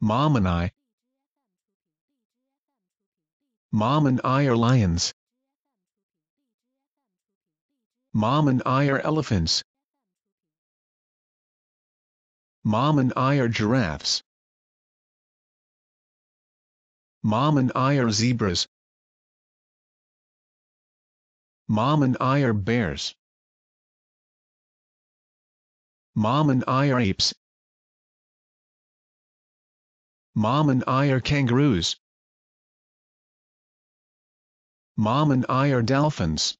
Mom and I. Mom and I are lions. Mom and I are elephants. Mom and I are giraffes. Mom and I are zebras. Mom and I are bears. Mom and I are apes. Mom and I are kangaroos. Mom and I are dolphins.